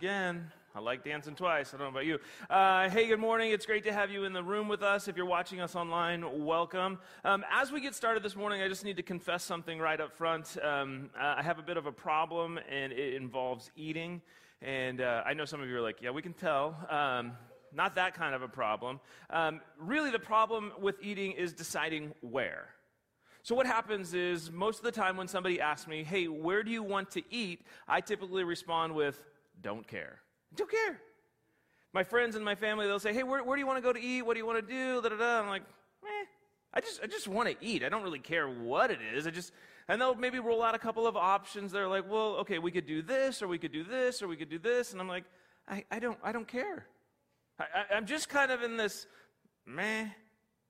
again. I like dancing twice. I don't know about you. Uh, hey, good morning. It's great to have you in the room with us. If you're watching us online, welcome. Um, as we get started this morning, I just need to confess something right up front. Um, I have a bit of a problem, and it involves eating. And uh, I know some of you are like, yeah, we can tell. Um, not that kind of a problem. Um, really, the problem with eating is deciding where. So, what happens is most of the time when somebody asks me, hey, where do you want to eat? I typically respond with, don't care. Don't care. My friends and my family, they'll say, hey, where, where do you want to go to eat? What do you want to do? Da, da, da. I'm like, eh, I just, I just want to eat. I don't really care what it is. I just, and they'll maybe roll out a couple of options. They're like, well, okay, we could do this, or we could do this, or we could do this. And I'm like, I, I don't, I don't care. I, I, I'm just kind of in this, meh,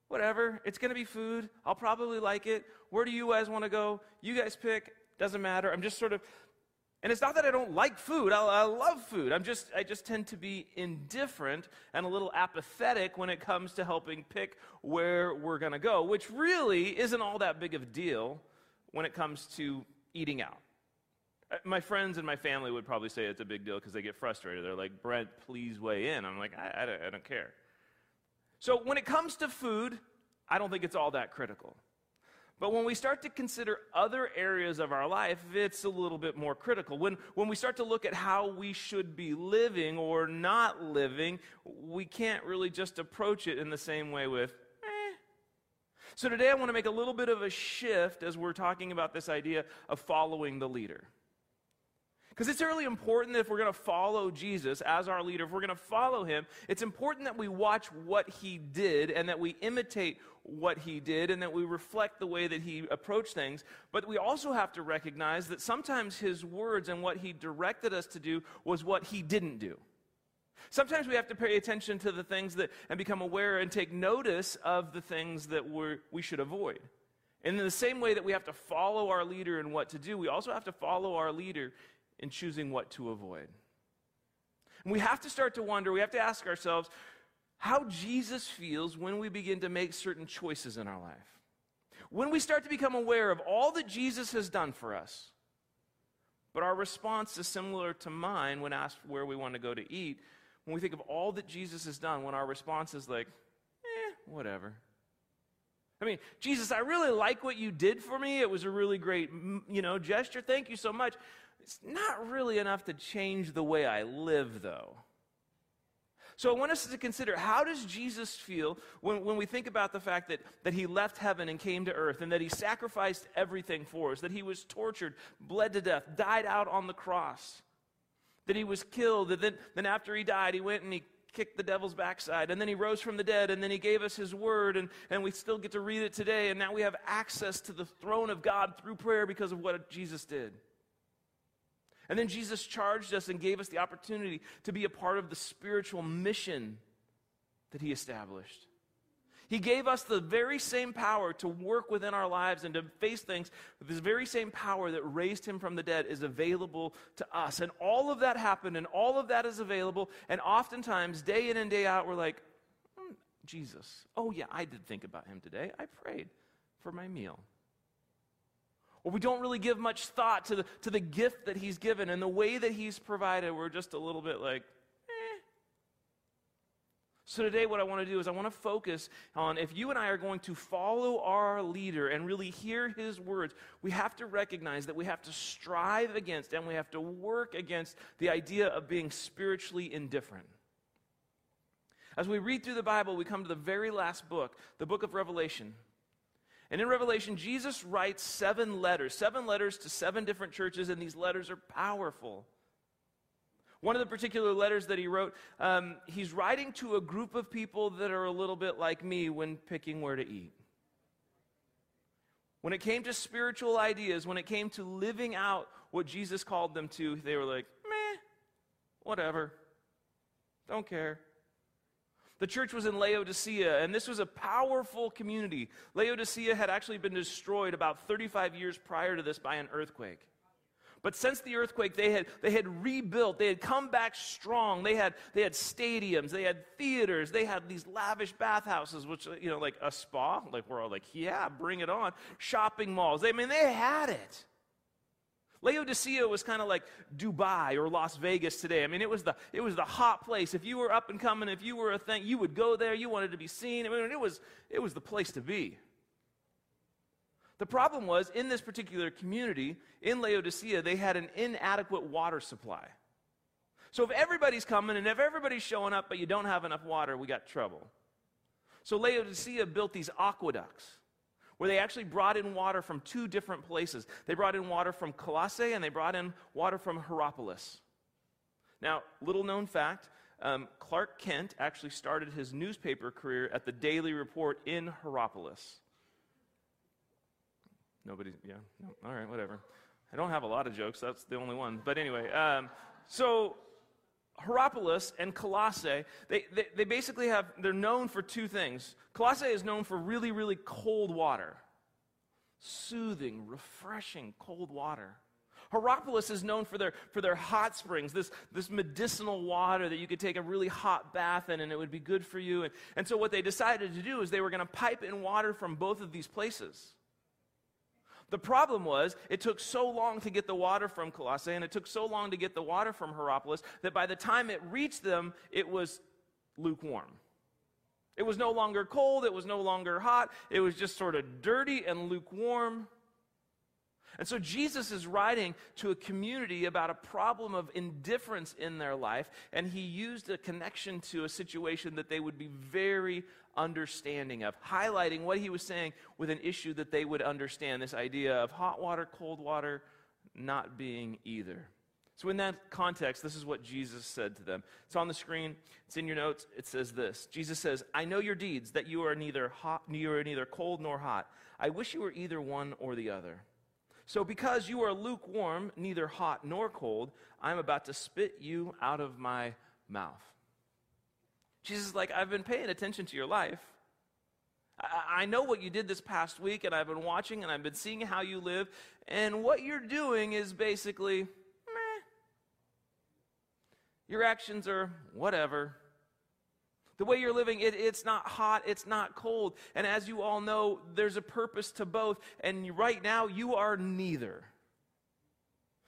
whatever. It's going to be food. I'll probably like it. Where do you guys want to go? You guys pick. Doesn't matter. I'm just sort of, and it's not that I don't like food. I, I, love food. I'm just, I just tend to be indifferent and a little apathetic when it comes to helping pick where we're going to go, which really isn't all that big of a deal when it comes to eating out. Uh, my friends and my family would probably say it's a big deal because they get frustrated. They're like, Brent, please weigh in. I'm like, I, I, don't, I don't care. So when it comes to food, I don't think it's all that critical. But when we start to consider other areas of our life, it's a little bit more critical. When, when we start to look at how we should be living or not living, we can't really just approach it in the same way with, eh. So today I want to make a little bit of a shift as we're talking about this idea of following the leader. Because it's really important that if we're going to follow Jesus as our leader, if we're going to follow him, it's important that we watch what he did and that we imitate what he did and that we reflect the way that he approached things. But we also have to recognize that sometimes his words and what he directed us to do was what he didn't do. Sometimes we have to pay attention to the things that and become aware and take notice of the things that we we should avoid. And in the same way that we have to follow our leader in what to do, we also have to follow our leader in choosing what to avoid. And we have to start to wonder, we have to ask ourselves how Jesus feels when we begin to make certain choices in our life. When we start to become aware of all that Jesus has done for us, but our response is similar to mine when asked where we want to go to eat. When we think of all that Jesus has done, when our response is like, eh, whatever. I mean, Jesus, I really like what you did for me. It was a really great, you know, gesture. Thank you so much. It's not really enough to change the way I live, though. So I want us to consider how does Jesus feel when, when we think about the fact that, that he left heaven and came to earth and that he sacrificed everything for us, that he was tortured, bled to death, died out on the cross, that he was killed, and then, then after he died, he went and he kicked the devil's backside, and then he rose from the dead, and then he gave us his word, and, and we still get to read it today, and now we have access to the throne of God through prayer because of what Jesus did. And then Jesus charged us and gave us the opportunity to be a part of the spiritual mission that he established. He gave us the very same power to work within our lives and to face things. This very same power that raised him from the dead is available to us. And all of that happened, and all of that is available. And oftentimes, day in and day out, we're like, mm, Jesus. Oh, yeah, I did think about him today. I prayed for my meal. Or we don't really give much thought to the, to the gift that he's given and the way that he's provided. We're just a little bit like, eh. So today, what I want to do is I want to focus on if you and I are going to follow our leader and really hear his words, we have to recognize that we have to strive against and we have to work against the idea of being spiritually indifferent. As we read through the Bible, we come to the very last book, the book of Revelation. And in Revelation, Jesus writes seven letters, seven letters to seven different churches, and these letters are powerful. One of the particular letters that he wrote, um, he's writing to a group of people that are a little bit like me when picking where to eat. When it came to spiritual ideas, when it came to living out what Jesus called them to, they were like, meh, whatever, don't care. The church was in Laodicea, and this was a powerful community. Laodicea had actually been destroyed about 35 years prior to this by an earthquake. But since the earthquake, they had, they had rebuilt. They had come back strong. They had, they had stadiums. They had theaters. They had these lavish bathhouses, which, you know, like a spa. Like, we're all like, yeah, bring it on. Shopping malls. I mean, they had it. Laodicea was kind of like Dubai or Las Vegas today. I mean, it was the it was the hot place. If you were up and coming, if you were a thing, you would go there. You wanted to be seen. I mean, it was it was the place to be. The problem was in this particular community in Laodicea, they had an inadequate water supply. So if everybody's coming and if everybody's showing up, but you don't have enough water, we got trouble. So Laodicea built these aqueducts where they actually brought in water from two different places. They brought in water from Colossae and they brought in water from Hierapolis. Now, little known fact um, Clark Kent actually started his newspaper career at the Daily Report in Hierapolis. Nobody, yeah, no, all right, whatever. I don't have a lot of jokes, that's the only one. But anyway, um, so Hierapolis and Colossae, they, they, they, basically have, they're known for two things. Colossae is known for really, really cold water. Soothing, refreshing, cold water. Hierapolis is known for their, for their hot springs, this, this medicinal water that you could take a really hot bath in and it would be good for you. And, and so, what they decided to do is they were going to pipe in water from both of these places. The problem was, it took so long to get the water from Colossae, and it took so long to get the water from Hierapolis, that by the time it reached them, it was lukewarm. It was no longer cold, it was no longer hot, it was just sort of dirty and lukewarm. And so Jesus is writing to a community about a problem of indifference in their life, and he used a connection to a situation that they would be very understanding of, highlighting what he was saying with an issue that they would understand this idea of hot water, cold water not being either. So, in that context, this is what Jesus said to them. It's on the screen, it's in your notes. It says this Jesus says, I know your deeds, that you are neither hot, you are neither cold nor hot. I wish you were either one or the other. So, because you are lukewarm, neither hot nor cold, I'm about to spit you out of my mouth. Jesus is like, I've been paying attention to your life. I, I know what you did this past week, and I've been watching and I've been seeing how you live. And what you're doing is basically, meh. Your actions are whatever. The way you're living, it, it's not hot, it's not cold. And as you all know, there's a purpose to both. And right now, you are neither.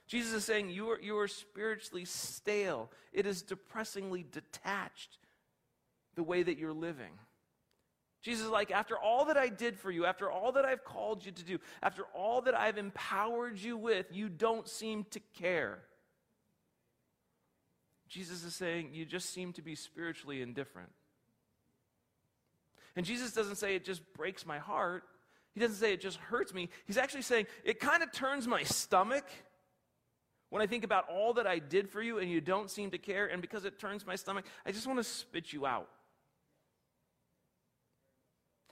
Jesus is saying you are, you are spiritually stale. It is depressingly detached, the way that you're living. Jesus is like, after all that I did for you, after all that I've called you to do, after all that I've empowered you with, you don't seem to care. Jesus is saying, you just seem to be spiritually indifferent. And Jesus doesn't say it just breaks my heart. He doesn't say it just hurts me. He's actually saying it kind of turns my stomach when I think about all that I did for you and you don't seem to care. And because it turns my stomach, I just want to spit you out.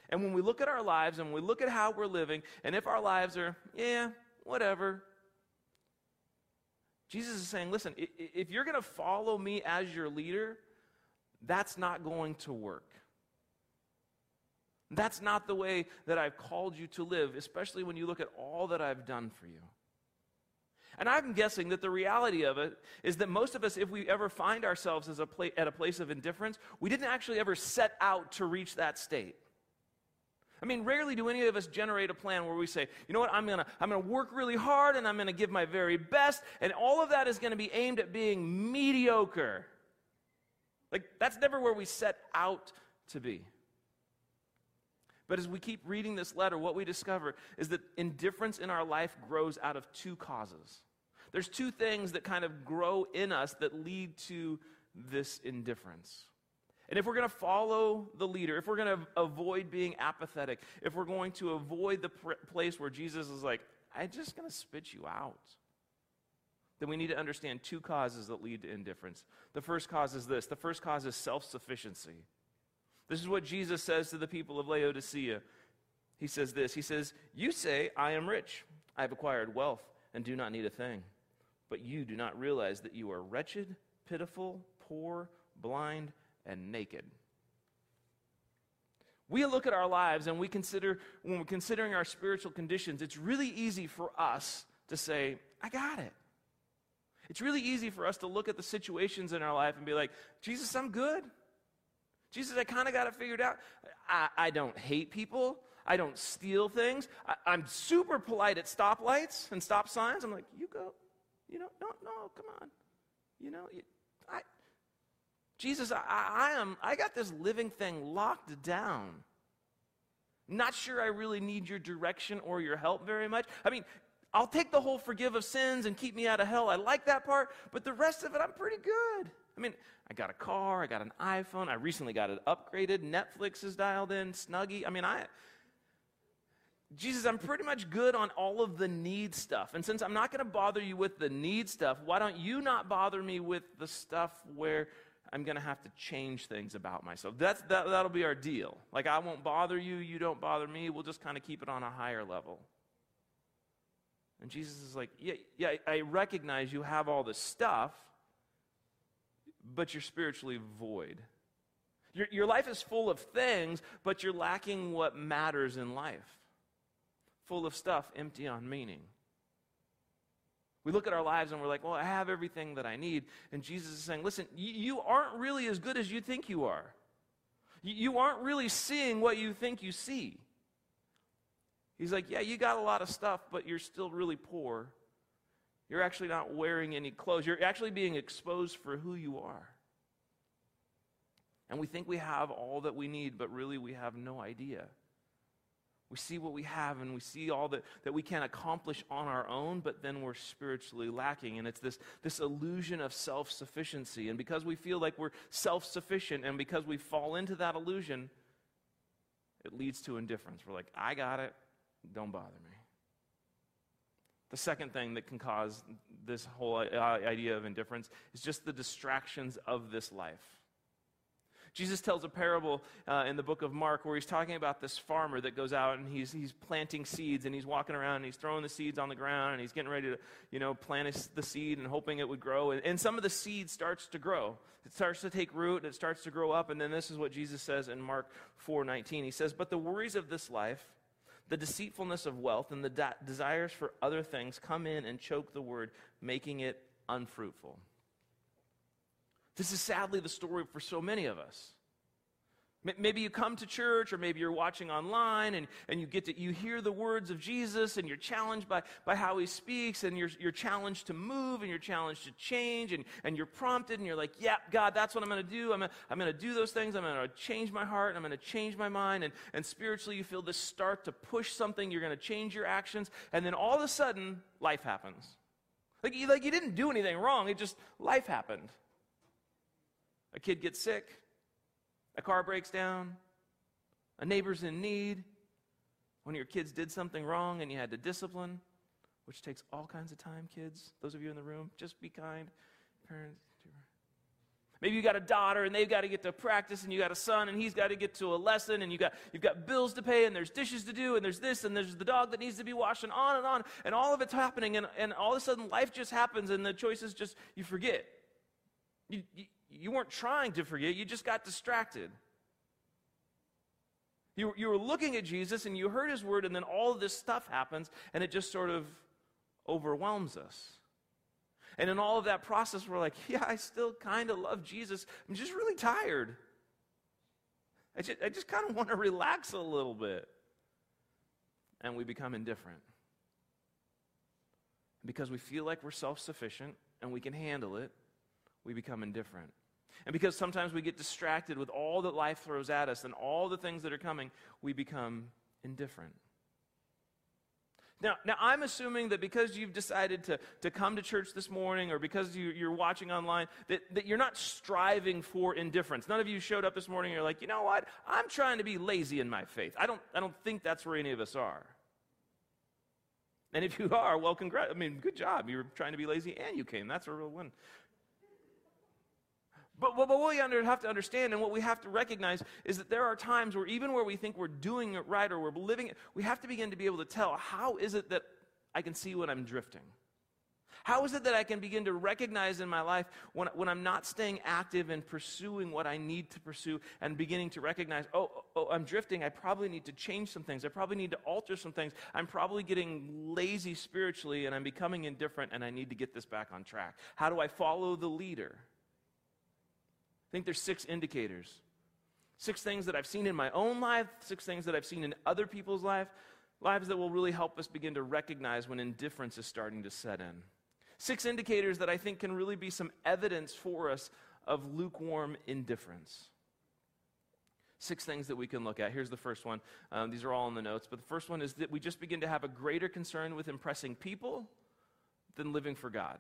And when we look at our lives and we look at how we're living, and if our lives are, yeah, whatever, Jesus is saying, listen, if you're going to follow me as your leader, that's not going to work. That's not the way that I've called you to live, especially when you look at all that I've done for you. And I'm guessing that the reality of it is that most of us, if we ever find ourselves a pla- at a place of indifference, we didn't actually ever set out to reach that state. I mean, rarely do any of us generate a plan where we say, you know what, I'm gonna, I'm gonna work really hard and I'm gonna give my very best, and all of that is gonna be aimed at being mediocre. Like, that's never where we set out to be. But as we keep reading this letter, what we discover is that indifference in our life grows out of two causes. There's two things that kind of grow in us that lead to this indifference. And if we're going to follow the leader, if we're going to avoid being apathetic, if we're going to avoid the pr- place where Jesus is like, I'm just going to spit you out, then we need to understand two causes that lead to indifference. The first cause is this the first cause is self sufficiency. This is what Jesus says to the people of Laodicea. He says this He says, You say, I am rich, I have acquired wealth, and do not need a thing. But you do not realize that you are wretched, pitiful, poor, blind, and naked. We look at our lives and we consider, when we're considering our spiritual conditions, it's really easy for us to say, I got it. It's really easy for us to look at the situations in our life and be like, Jesus, I'm good. Jesus, I kind of got it figured out. I, I don't hate people. I don't steal things. I, am super polite at stoplights and stop signs. I'm like, you go. You know, no, no, come on. You know, you, I, Jesus, I, I am, I got this living thing locked down. Not sure I really need your direction or your help very much. I mean, I'll take the whole forgive of sins and keep me out of hell. I like that part, but the rest of it, I'm pretty good. I mean, I got a car, I got an iPhone, I recently got it upgraded, Netflix is dialed in, Snuggie. I mean, I, Jesus, I'm pretty much good on all of the need stuff. And since I'm not going to bother you with the need stuff, why don't you not bother me with the stuff where I'm going to have to change things about myself? That's, that, that'll be our deal. Like, I won't bother you, you don't bother me. We'll just kind of keep it on a higher level. And Jesus is like, Yeah, yeah, I recognize you have all this stuff, but you're spiritually void. Your, your life is full of things, but you're lacking what matters in life. Full of stuff, empty on meaning. We look at our lives and we're like, well, I have everything that I need. And Jesus is saying, listen, you, you aren't really as good as you think you are. You, you aren't really seeing what you think you see. He's like, Yeah, you got a lot of stuff, but you're still really poor. You're actually not wearing any clothes. You're actually being exposed for who you are. And we think we have all that we need, but really we have no idea. We see what we have and we see all that, that we can accomplish on our own, but then we're spiritually lacking. And it's this, this illusion of self sufficiency. And because we feel like we're self sufficient and because we fall into that illusion, it leads to indifference. We're like, I got it. Don't bother me. The second thing that can cause this whole uh, idea of indifference is just the distractions of this life. Jesus tells a parable uh, in the book of Mark where he's talking about this farmer that goes out and he's, he's planting seeds and he's walking around and he's throwing the seeds on the ground and he's getting ready to, you know, plant the seed and hoping it would grow. And, and some of the seed starts to grow. It starts to take root it starts to grow up. And then this is what Jesus says in Mark 4.19. He says, But the worries of this life the deceitfulness of wealth and the de- desires for other things come in and choke the word, making it unfruitful. This is sadly the story for so many of us. Maybe you come to church or maybe you're watching online and, and you get to, you hear the words of Jesus and you're challenged by, by how he speaks and you're, you're challenged to move and you're challenged to change and, and you're prompted and you're like, yeah, God, that's what I'm going to do. I'm going I'm to do those things. I'm going to change my heart. and I'm going to change my mind. And, and spiritually you feel this start to push something. You're going to change your actions. And then all of a sudden, life happens. Like, you, like you didn't do anything wrong. It just, life happened. A kid gets sick a car breaks down, a neighbor's in need, one of your kids did something wrong and you had to discipline, which takes all kinds of time, kids. Those of you in the room, just be kind. Parents, Maybe you got a daughter and they've got to get to practice, and you got a son and he's got to get to a lesson, and you got you've got bills to pay, and there's dishes to do, and there's this, and there's the dog that needs to be washed, and on and on, and all of it's happening, and, and all of a sudden life just happens, and the choices just you forget. You, you, you weren't trying to forget, you just got distracted. You, you were looking at Jesus and you heard his word, and then all of this stuff happens, and it just sort of overwhelms us. And in all of that process, we're like, yeah, I still kind of love Jesus. I'm just really tired. I just, I just kind of want to relax a little bit. And we become indifferent. Because we feel like we're self sufficient and we can handle it, we become indifferent. And because sometimes we get distracted with all that life throws at us and all the things that are coming, we become indifferent. Now, now I'm assuming that because you've decided to, to come to church this morning or because you, are watching online, that, that you're not striving for indifference. None of you showed up this morning and you're like, you know what? I'm trying to be lazy in my faith. I don't, I don't think that's where any of us are. And if you are, well, congrats. I mean, good job. You were trying to be lazy and you came. That's a real win. But, but, what we under, have to understand and what we have to recognize is that there are times where even where we think we're doing it right or we're living it, we have to begin to be able to tell how is it that I can see when I'm drifting? How is it that I can begin to recognize in my life when, when I'm not staying active and pursuing what I need to pursue and beginning to recognize, oh, oh, I'm drifting. I probably need to change some things. I probably need to alter some things. I'm probably getting lazy spiritually and I'm becoming indifferent and I need to get this back on track. How do I follow the leader? I think there's six indicators. Six things that I've seen in my own life, six things that I've seen in other people's life, lives that will really help us begin to recognize when indifference is starting to set in. Six indicators that I think can really be some evidence for us of lukewarm indifference. Six things that we can look at. Here's the first one. Um, these are all in the notes, but the first one is that we just begin to have a greater concern with impressing people than living for God.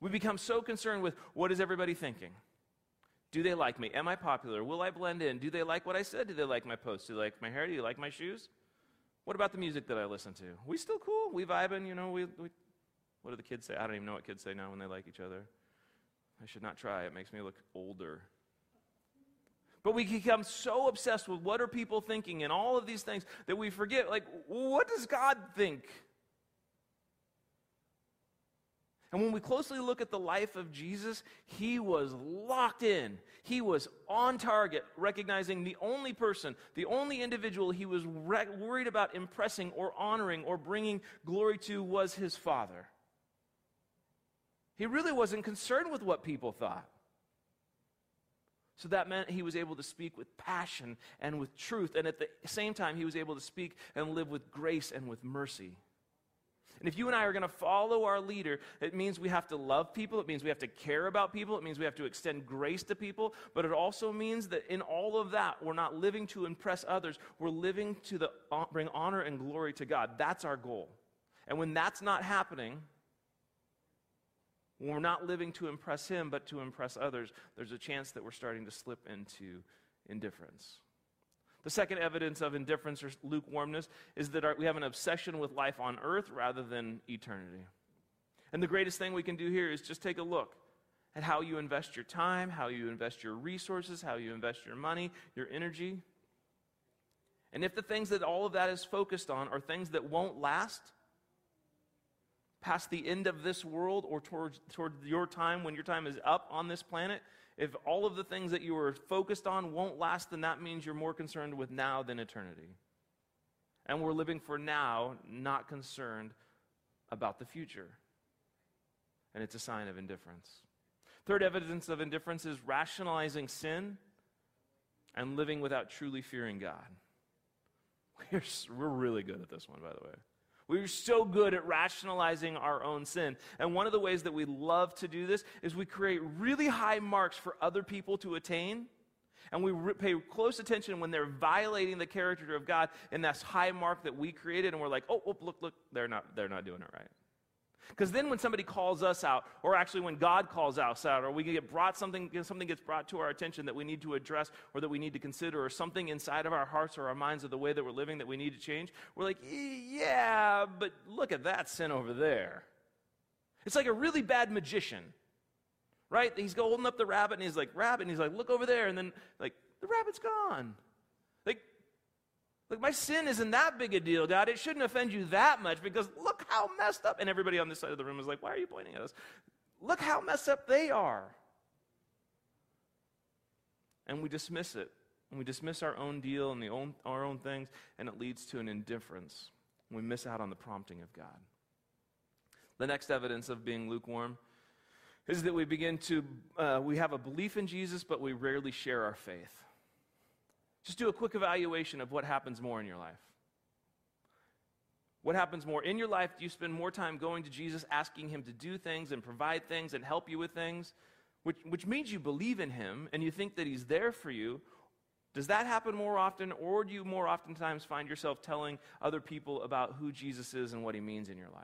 We become so concerned with what is everybody thinking? Do they like me? Am I popular? Will I blend in? Do they like what I said? Do they like my post? Do they like my hair? Do you like my shoes? What about the music that I listen to? We still cool? We vibing? You know, we, we what do the kids say? I don't even know what kids say now when they like each other. I should not try. It makes me look older. But we become so obsessed with what are people thinking and all of these things that we forget, like, what does God think? And when we closely look at the life of Jesus, he was locked in. He was on target, recognizing the only person, the only individual he was re- worried about impressing or honoring or bringing glory to was his Father. He really wasn't concerned with what people thought. So that meant he was able to speak with passion and with truth, and at the same time, he was able to speak and live with grace and with mercy. And if you and I are going to follow our leader, it means we have to love people. It means we have to care about people. It means we have to extend grace to people. But it also means that in all of that, we're not living to impress others. We're living to the, uh, bring honor and glory to God. That's our goal. And when that's not happening, when we're not living to impress Him, but to impress others, there's a chance that we're starting to slip into indifference. The second evidence of indifference or lukewarmness is that our, we have an obsession with life on earth rather than eternity. And the greatest thing we can do here is just take a look at how you invest your time, how you invest your resources, how you invest your money, your energy. And if the things that all of that is focused on are things that won't last past the end of this world or towards, toward your time when your time is up on this planet, if all of the things that you were focused on won't last, then that means you're more concerned with now than eternity. And we're living for now, not concerned about the future. And it's a sign of indifference. Third evidence of indifference is rationalizing sin and living without truly fearing God. We're, we're really good at this one, by the way. We're so good at rationalizing our own sin. And one of the ways that we love to do this is we create really high marks for other people to attain. And we re- pay close attention when they're violating the character of God in that high mark that we created. And we're like, oh, oh, look, look, they're not, they're not doing it right. Because then when somebody calls us out, or actually when God calls us out, or we get brought something, something gets brought to our attention that we need to address or that we need to consider, or something inside of our hearts or our minds of the way that we're living that we need to change, we're like, yeah, but look at that sin over there. It's like a really bad magician, right? He's holding up the rabbit and he's like, rabbit, and he's like, look over there, and then like, the rabbit's gone. Look, my sin isn't that big a deal, God. It shouldn't offend you that much because look how messed up. And everybody on this side of the room is like, why are you pointing at us? Look how messed up they are. And we dismiss it. And we dismiss our own deal and the own, our own things, and it leads to an indifference. We miss out on the prompting of God. The next evidence of being lukewarm is that we begin to, uh, we have a belief in Jesus, but we rarely share our faith. Just do a quick evaluation of what happens more in your life. What happens more in your life? Do you spend more time going to Jesus, asking Him to do things and provide things and help you with things, which, which means you believe in Him and you think that He's there for you? Does that happen more often, or do you more oftentimes find yourself telling other people about who Jesus is and what He means in your life?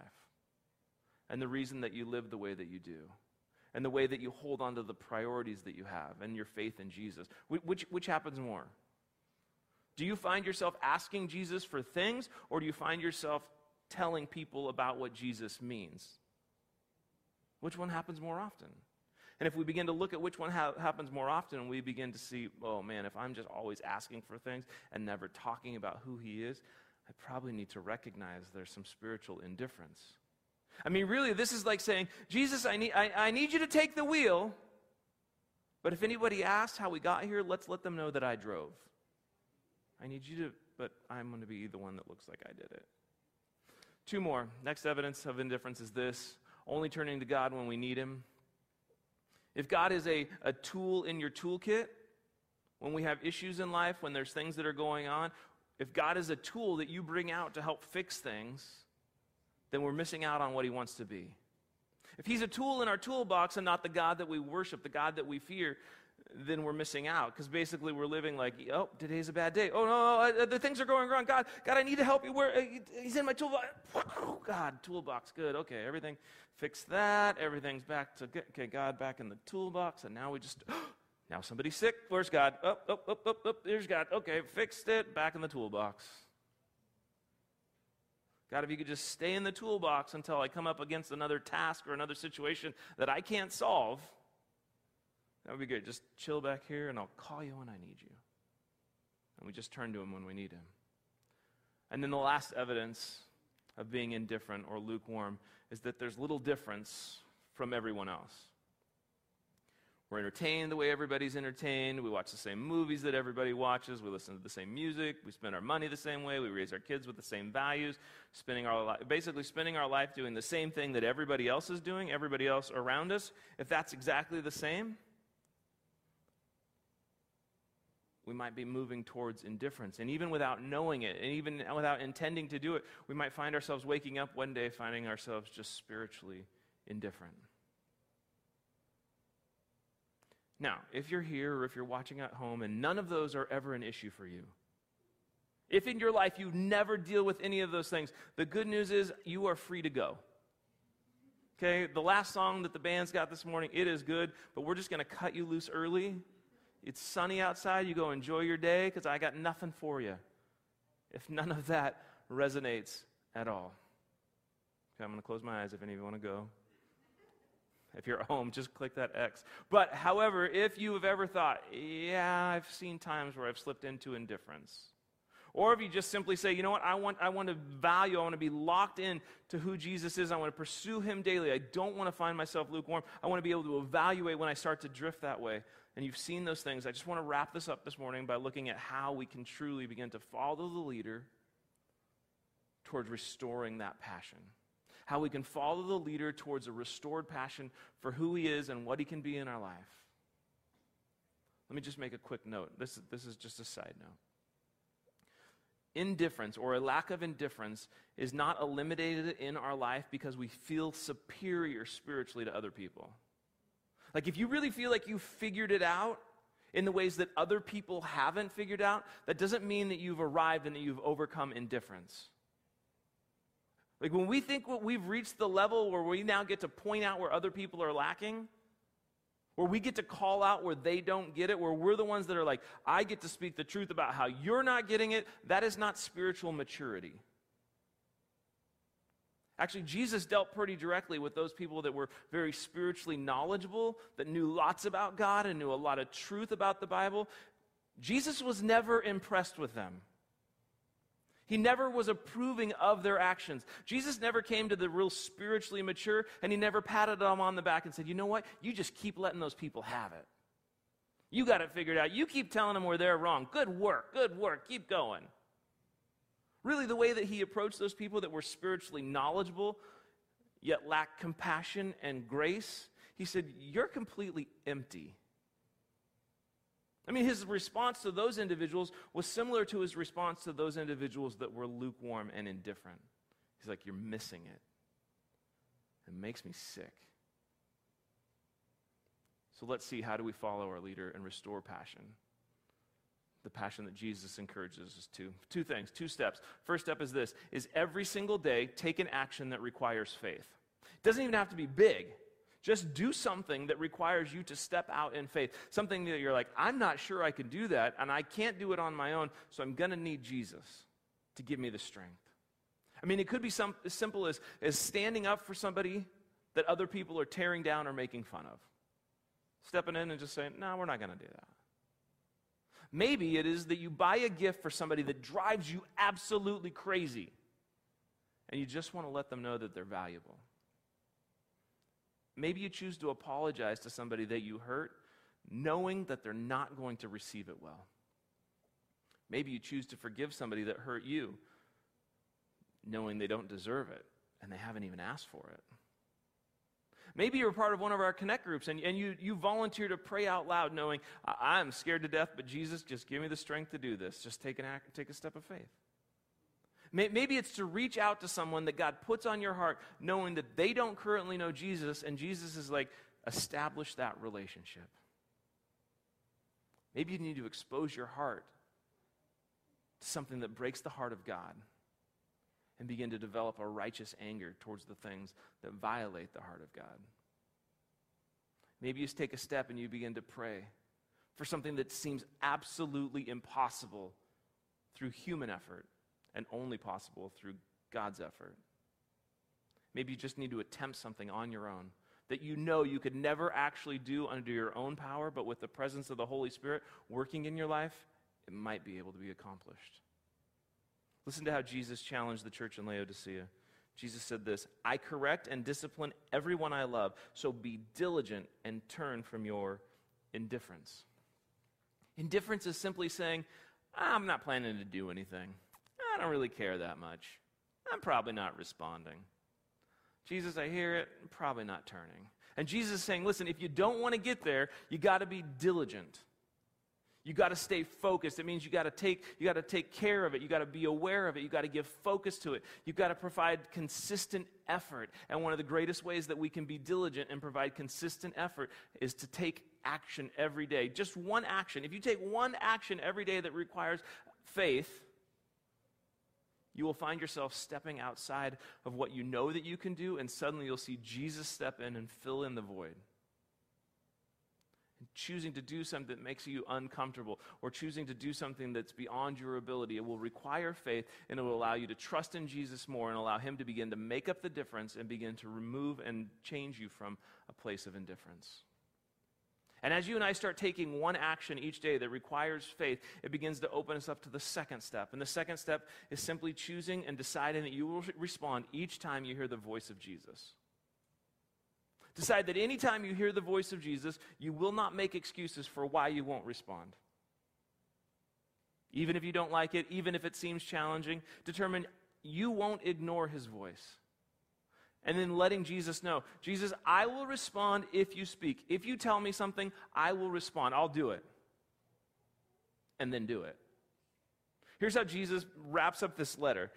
And the reason that you live the way that you do? And the way that you hold on to the priorities that you have and your faith in Jesus? Which, which happens more? Do you find yourself asking Jesus for things, or do you find yourself telling people about what Jesus means? Which one happens more often? And if we begin to look at which one ha- happens more often, we begin to see, oh man, if I'm just always asking for things and never talking about who He is, I probably need to recognize there's some spiritual indifference. I mean, really, this is like saying, Jesus, I need, I, I need you to take the wheel, but if anybody asks how we got here, let's let them know that I drove. I need you to, but I'm going to be the one that looks like I did it. Two more. Next evidence of indifference is this only turning to God when we need Him. If God is a, a tool in your toolkit, when we have issues in life, when there's things that are going on, if God is a tool that you bring out to help fix things, then we're missing out on what He wants to be. If He's a tool in our toolbox and not the God that we worship, the God that we fear, then we're missing out because basically we're living like, oh, today's a bad day. Oh no, the things are going wrong. God, God, I need to help you. Where uh, He's in my toolbox. God, toolbox, good. Okay, everything, fix that. Everything's back to good. okay. God, back in the toolbox, and now we just. Now somebody's sick. Where's God? Up, up, up, up, up. There's God. Okay, fixed it. Back in the toolbox. God, if you could just stay in the toolbox until I come up against another task or another situation that I can't solve, that would be good. Just chill back here and I'll call you when I need you. And we just turn to Him when we need Him. And then the last evidence of being indifferent or lukewarm is that there's little difference from everyone else. We're entertained the way everybody's entertained. We watch the same movies that everybody watches. We listen to the same music. We spend our money the same way. We raise our kids with the same values. Spending our li- basically spending our life doing the same thing that everybody else is doing, everybody else around us. If that's exactly the same, we might be moving towards indifference. And even without knowing it, and even without intending to do it, we might find ourselves waking up one day finding ourselves just spiritually indifferent. Now, if you're here or if you're watching at home and none of those are ever an issue for you, if in your life you never deal with any of those things, the good news is you are free to go. Okay, the last song that the band's got this morning, it is good, but we're just going to cut you loose early. It's sunny outside. You go enjoy your day because I got nothing for you. If none of that resonates at all. Okay, I'm going to close my eyes if any of you want to go. If you're at home, just click that X. But however, if you have ever thought, yeah, I've seen times where I've slipped into indifference. Or if you just simply say, you know what, I want, I want to value, I want to be locked in to who Jesus is, I want to pursue him daily. I don't want to find myself lukewarm. I want to be able to evaluate when I start to drift that way. And you've seen those things. I just want to wrap this up this morning by looking at how we can truly begin to follow the leader towards restoring that passion how we can follow the leader towards a restored passion for who he is and what he can be in our life. Let me just make a quick note. This, this is just a side note. Indifference or a lack of indifference is not eliminated in our life because we feel superior spiritually to other people. Like, if you really feel like you've figured it out in the ways that other people haven't figured out, that doesn't mean that you've arrived and that you've overcome indifference. Like when we think we've reached the level where we now get to point out where other people are lacking, where we get to call out where they don't get it, where we're the ones that are like, I get to speak the truth about how you're not getting it, that is not spiritual maturity. Actually, Jesus dealt pretty directly with those people that were very spiritually knowledgeable, that knew lots about God and knew a lot of truth about the Bible. Jesus was never impressed with them. He never was approving of their actions. Jesus never came to the real spiritually mature and he never patted them on the back and said, You know what? You just keep letting those people have it. You got it figured out. You keep telling them where they're wrong. Good work. Good work. Keep going. Really, the way that he approached those people that were spiritually knowledgeable, yet lacked compassion and grace, he said, You're completely empty. I mean, his response to those individuals was similar to his response to those individuals that were lukewarm and indifferent. He's like, You're missing it. It makes me sick. So let's see how do we follow our leader and restore passion? The passion that Jesus encourages us to. Two things, two steps. First step is this is every single day take an action that requires faith. It doesn't even have to be big. Just do something that requires you to step out in faith. Something that you're like, I'm not sure I can do that, and I can't do it on my own, so I'm going to need Jesus to give me the strength. I mean, it could be some, as simple as, as standing up for somebody that other people are tearing down or making fun of. Stepping in and just saying, No, we're not going to do that. Maybe it is that you buy a gift for somebody that drives you absolutely crazy, and you just want to let them know that they're valuable. Maybe you choose to apologize to somebody that you hurt, knowing that they're not going to receive it well. Maybe you choose to forgive somebody that hurt you, knowing they don't deserve it and they haven't even asked for it. Maybe you're part of one of our connect groups and, and you, you volunteer to pray out loud knowing, I'm scared to death, but Jesus, just give me the strength to do this. Just take, an act, take a step of faith. Maybe it's to reach out to someone that God puts on your heart knowing that they don't currently know Jesus, and Jesus is like, establish that relationship. Maybe you need to expose your heart to something that breaks the heart of God and begin to develop a righteous anger towards the things that violate the heart of God. Maybe you just take a step and you begin to pray for something that seems absolutely impossible through human effort and only possible through God's effort. Maybe you just need to attempt something on your own that you know you could never actually do under your own power, but with the presence of the Holy Spirit working in your life, it might be able to be accomplished. Listen to how Jesus challenged the church in Laodicea. Jesus said this I correct and discipline everyone I love, so be diligent and turn from your indifference. Indifference is simply saying, I'm not planning to do anything. I don't really care that much. I'm probably not responding. Jesus, I hear it, I'm probably not turning. And Jesus is saying, listen, if you don't want to get there, you got to be diligent. You got to stay focused. It means you got to take you got to take care of it. You got to be aware of it. You got to give focus to it. You've got to provide consistent effort. And one of the greatest ways that we can be diligent and provide consistent effort is to take action every day. Just one action. If you take one action every day that requires faith, you will find yourself stepping outside of what you know that you can do, and suddenly you'll see Jesus step in and fill in the void choosing to do something that makes you uncomfortable or choosing to do something that's beyond your ability. It will require faith and it will allow you to trust in Jesus more and allow Him to begin to make up the difference and begin to remove and change you from a place of indifference. And as you and I start taking one action each day that requires faith, it begins to open us up to the second step. And the second step is simply choosing and deciding that you will respond each time you hear the voice of Jesus. Decide that anytime you hear the voice of Jesus, you will not make excuses for why you won't respond. Even if you don't like it, even if it seems challenging, determine you won't ignore his voice. And then letting Jesus know Jesus, I will respond if you speak. If you tell me something, I will respond. I'll do it. And then do it. Here's how Jesus wraps up this letter.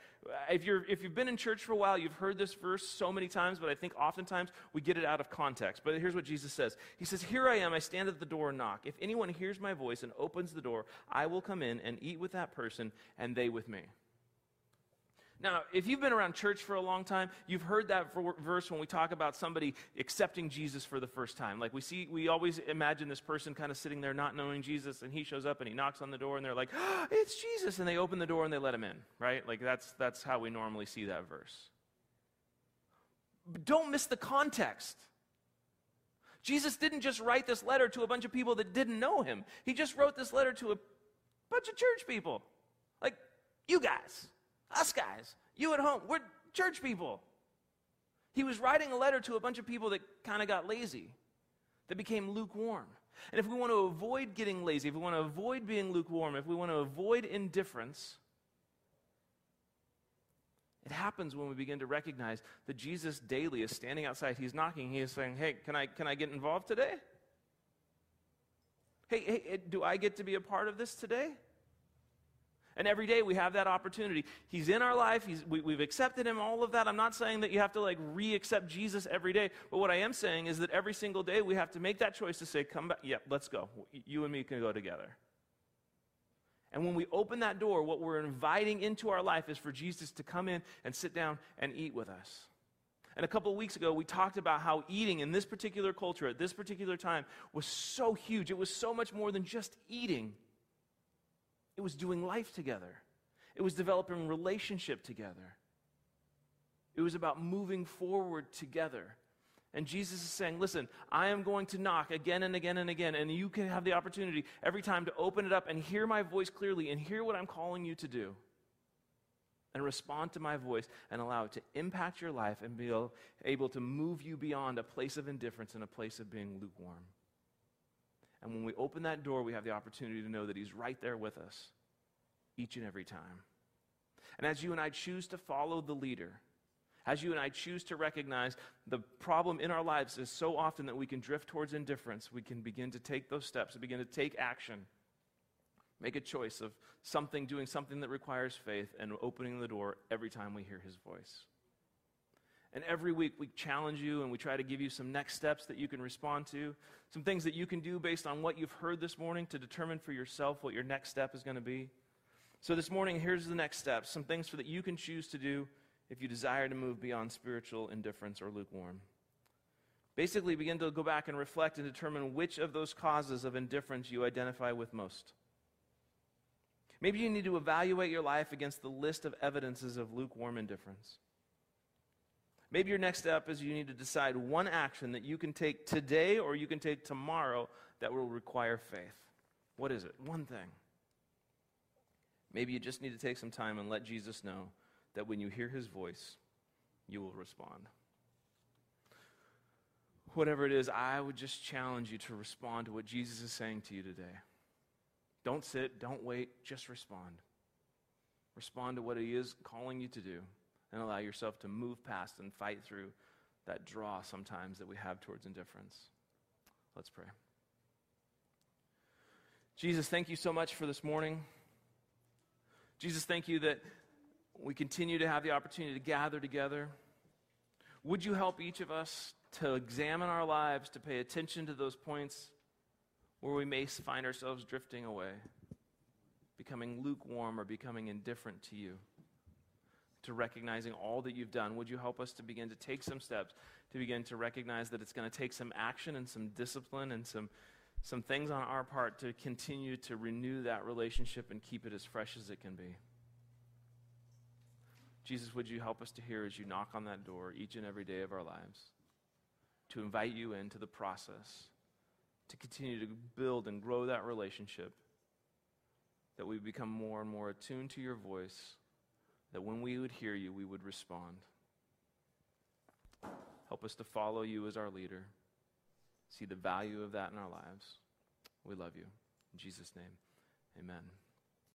If, you're, if you've been in church for a while, you've heard this verse so many times, but I think oftentimes we get it out of context. But here's what Jesus says He says, Here I am, I stand at the door and knock. If anyone hears my voice and opens the door, I will come in and eat with that person, and they with me. Now, if you've been around church for a long time, you've heard that verse when we talk about somebody accepting Jesus for the first time. Like we see, we always imagine this person kind of sitting there not knowing Jesus, and he shows up and he knocks on the door, and they're like, oh, "It's Jesus!" And they open the door and they let him in. Right? Like that's that's how we normally see that verse. But don't miss the context. Jesus didn't just write this letter to a bunch of people that didn't know him. He just wrote this letter to a bunch of church people, like you guys. Us guys, you at home, we're church people. He was writing a letter to a bunch of people that kind of got lazy, that became lukewarm. And if we want to avoid getting lazy, if we want to avoid being lukewarm, if we want to avoid indifference, it happens when we begin to recognize that Jesus daily is standing outside. He's knocking. He is saying, Hey, can I, can I get involved today? Hey, hey, do I get to be a part of this today? And every day we have that opportunity. He's in our life. We, we've accepted him, all of that. I'm not saying that you have to like re accept Jesus every day. But what I am saying is that every single day we have to make that choice to say, come back. Yep, let's go. You and me can go together. And when we open that door, what we're inviting into our life is for Jesus to come in and sit down and eat with us. And a couple of weeks ago, we talked about how eating in this particular culture at this particular time was so huge. It was so much more than just eating. It was doing life together, it was developing relationship together. It was about moving forward together. And Jesus is saying, Listen, I am going to knock again and again and again, and you can have the opportunity every time to open it up and hear my voice clearly and hear what I'm calling you to do. And respond to my voice and allow it to impact your life and be able to move you beyond a place of indifference and a place of being lukewarm. And when we open that door, we have the opportunity to know that He's right there with us each and every time. And as you and I choose to follow the leader, As you and I choose to recognize the problem in our lives is so often that we can drift towards indifference, we can begin to take those steps, begin to take action, make a choice of something, doing something that requires faith, and opening the door every time we hear his voice. And every week we challenge you and we try to give you some next steps that you can respond to, some things that you can do based on what you've heard this morning to determine for yourself what your next step is going to be. So this morning, here's the next steps some things for that you can choose to do if you desire to move beyond spiritual indifference or lukewarm. Basically, begin to go back and reflect and determine which of those causes of indifference you identify with most. Maybe you need to evaluate your life against the list of evidences of lukewarm indifference. Maybe your next step is you need to decide one action that you can take today or you can take tomorrow that will require faith. What is it? One thing. Maybe you just need to take some time and let Jesus know that when you hear his voice, you will respond. Whatever it is, I would just challenge you to respond to what Jesus is saying to you today. Don't sit, don't wait, just respond. Respond to what he is calling you to do and allow yourself to move past and fight through that draw sometimes that we have towards indifference. Let's pray. Jesus, thank you so much for this morning. Jesus, thank you that we continue to have the opportunity to gather together. Would you help each of us to examine our lives, to pay attention to those points where we may find ourselves drifting away, becoming lukewarm or becoming indifferent to you? To recognizing all that you've done. Would you help us to begin to take some steps to begin to recognize that it's going to take some action and some discipline and some, some things on our part to continue to renew that relationship and keep it as fresh as it can be? Jesus, would you help us to hear as you knock on that door each and every day of our lives, to invite you into the process, to continue to build and grow that relationship, that we become more and more attuned to your voice that when we would hear you, we would respond. Help us to follow you as our leader, see the value of that in our lives. We love you. In Jesus' name, amen.